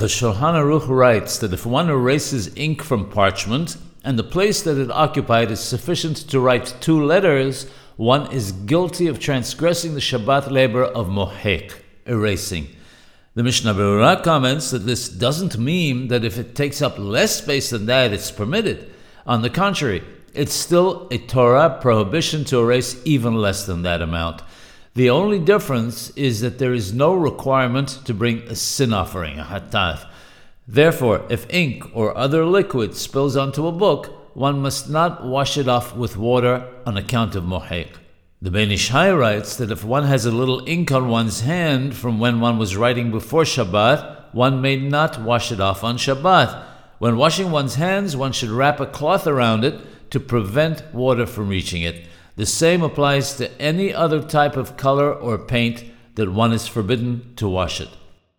The Shulchan Aruch writes that if one erases ink from parchment and the place that it occupied is sufficient to write two letters, one is guilty of transgressing the Shabbat labor of mohek, erasing. The Mishnah Berurah comments that this doesn't mean that if it takes up less space than that, it's permitted. On the contrary, it's still a Torah prohibition to erase even less than that amount. The only difference is that there is no requirement to bring a sin offering, a hatath. Therefore, if ink or other liquid spills onto a book, one must not wash it off with water on account of mohek. The Ben Ish writes that if one has a little ink on one's hand from when one was writing before Shabbat, one may not wash it off on Shabbat. When washing one's hands, one should wrap a cloth around it to prevent water from reaching it. The same applies to any other type of color or paint that one is forbidden to wash it.